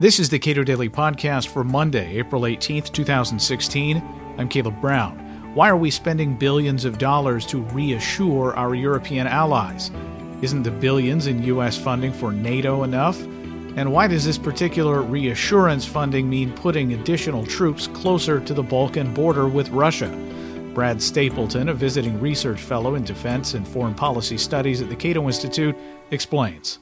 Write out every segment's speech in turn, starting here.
This is the Cato Daily Podcast for Monday, April 18th, 2016. I'm Caleb Brown. Why are we spending billions of dollars to reassure our European allies? Isn't the billions in U.S. funding for NATO enough? And why does this particular reassurance funding mean putting additional troops closer to the Baltic border with Russia? Brad Stapleton, a visiting research fellow in defense and foreign policy studies at the Cato Institute, explains.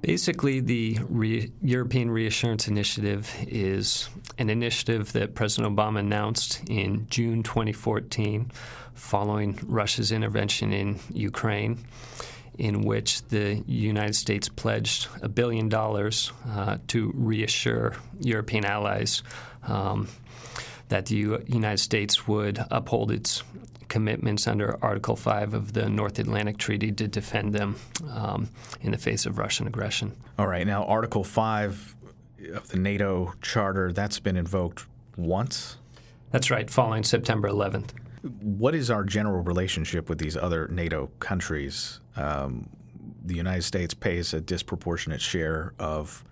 Basically, the Re- European Reassurance Initiative is an initiative that President Obama announced in June 2014 following Russia's intervention in Ukraine, in which the United States pledged a billion dollars uh, to reassure European allies um, that the U- United States would uphold its commitments under Article 5 of the North Atlantic Treaty to defend them um, in the face of Russian aggression. All right. Now, Article 5 of the NATO Charter, that's been invoked once? That's right, following September 11th. What is our general relationship with these other NATO countries? Um, the United States pays a disproportionate share of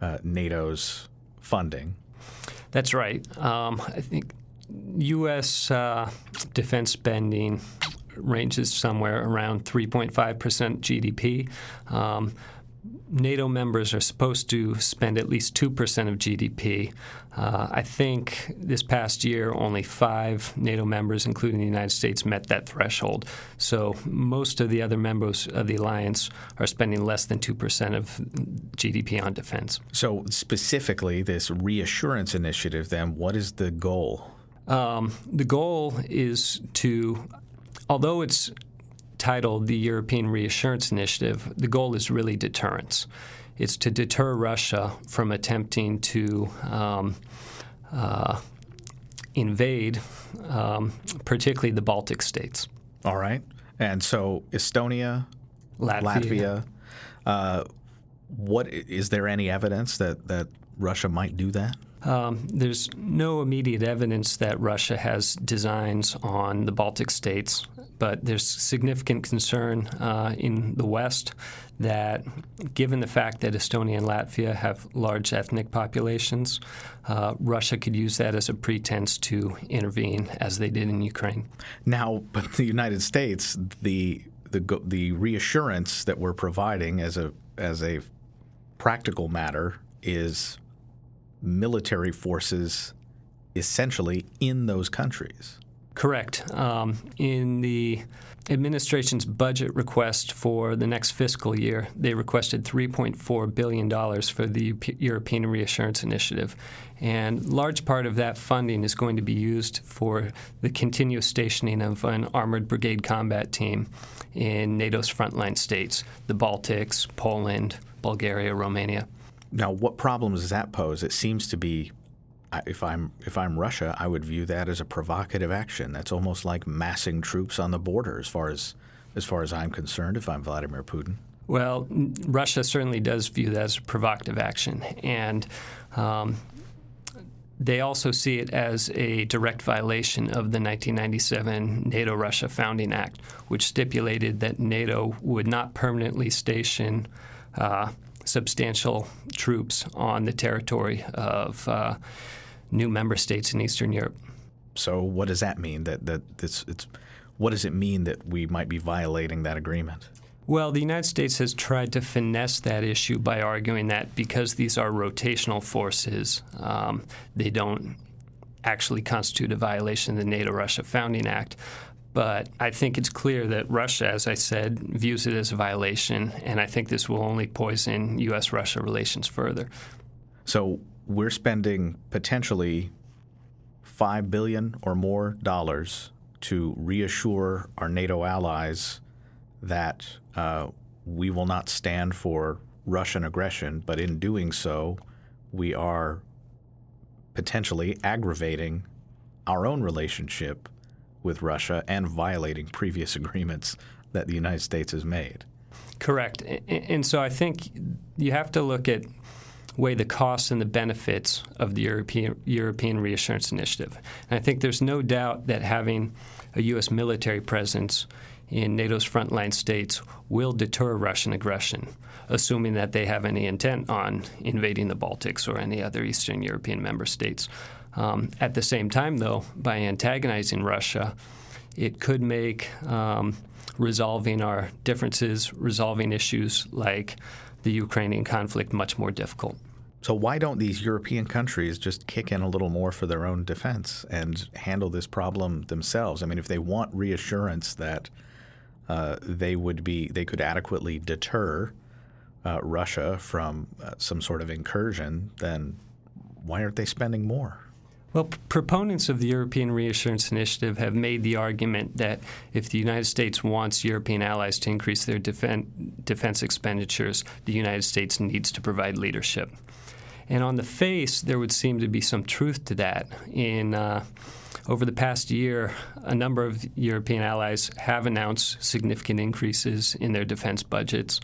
uh, NATO's funding. That's right. Um, I think U.S. Uh, defense spending ranges somewhere around 3.5% GDP. Um, NATO members are supposed to spend at least 2% of GDP. Uh, I think this past year, only five NATO members, including the United States, met that threshold. So most of the other members of the alliance are spending less than 2% of GDP on defense. So, specifically, this reassurance initiative, then, what is the goal? Um, the goal is to, although it's titled the European Reassurance Initiative, the goal is really deterrence. It's to deter Russia from attempting to um, uh, invade, um, particularly the Baltic states. All right. And so Estonia, Latvia. Latvia uh, what is there any evidence that, that Russia might do that? Um, there's no immediate evidence that Russia has designs on the Baltic states, but there's significant concern uh, in the West that, given the fact that Estonia and Latvia have large ethnic populations, uh, Russia could use that as a pretense to intervene, as they did in Ukraine. Now, but the United States, the the the reassurance that we're providing as a as a practical matter is military forces essentially in those countries. Correct. Um, in the administration's budget request for the next fiscal year, they requested $3.4 billion for the European Reassurance Initiative. And large part of that funding is going to be used for the continuous stationing of an armored brigade combat team in NATO's frontline states, the Baltics, Poland, Bulgaria, Romania. Now, what problems does that pose? It seems to be, if I'm if I'm Russia, I would view that as a provocative action. That's almost like massing troops on the border, as far as as far as I'm concerned. If I'm Vladimir Putin. Well, Russia certainly does view that as a provocative action, and um, they also see it as a direct violation of the 1997 NATO Russia Founding Act, which stipulated that NATO would not permanently station uh, substantial troops on the territory of uh, new member states in Eastern Europe. So, what does that mean? That that this it's what does it mean that we might be violating that agreement? Well, the United States has tried to finesse that issue by arguing that because these are rotational forces, um, they don't actually constitute a violation of the NATO Russia Founding Act. But I think it's clear that Russia, as I said, views it as a violation, and I think this will only poison U.S. Russia relations further. So we're spending potentially 5 billion or more dollars to reassure our NATO allies that uh, we will not stand for Russian aggression, but in doing so, we are potentially aggravating our own relationship with Russia and violating previous agreements that the United States has made. Correct. And so I think you have to look at weigh the costs and the benefits of the European European Reassurance Initiative. And I think there's no doubt that having a U.S. military presence in NATO's frontline states will deter Russian aggression, assuming that they have any intent on invading the Baltics or any other Eastern European member states. Um, at the same time, though, by antagonizing Russia, it could make um, resolving our differences, resolving issues like the Ukrainian conflict, much more difficult. So, why don't these European countries just kick in a little more for their own defense and handle this problem themselves? I mean, if they want reassurance that uh, they would be, they could adequately deter uh, Russia from uh, some sort of incursion, then why aren't they spending more? Well, proponents of the European Reassurance Initiative have made the argument that if the United States wants European allies to increase their defen- defense expenditures, the United States needs to provide leadership. And on the face, there would seem to be some truth to that. In uh, over the past year, a number of European allies have announced significant increases in their defense budgets.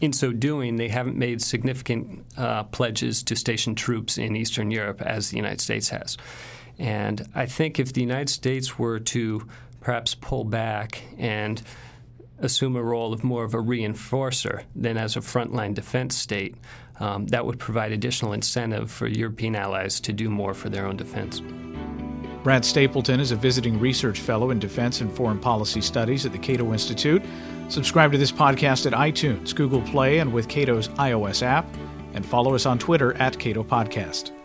In so doing, they haven't made significant uh, pledges to station troops in Eastern Europe as the United States has. And I think if the United States were to perhaps pull back and assume a role of more of a reinforcer than as a frontline defense state, um, that would provide additional incentive for European allies to do more for their own defense. Brad Stapleton is a visiting research fellow in defense and foreign policy studies at the Cato Institute. Subscribe to this podcast at iTunes, Google Play, and with Cato's iOS app, and follow us on Twitter at Cato Podcast.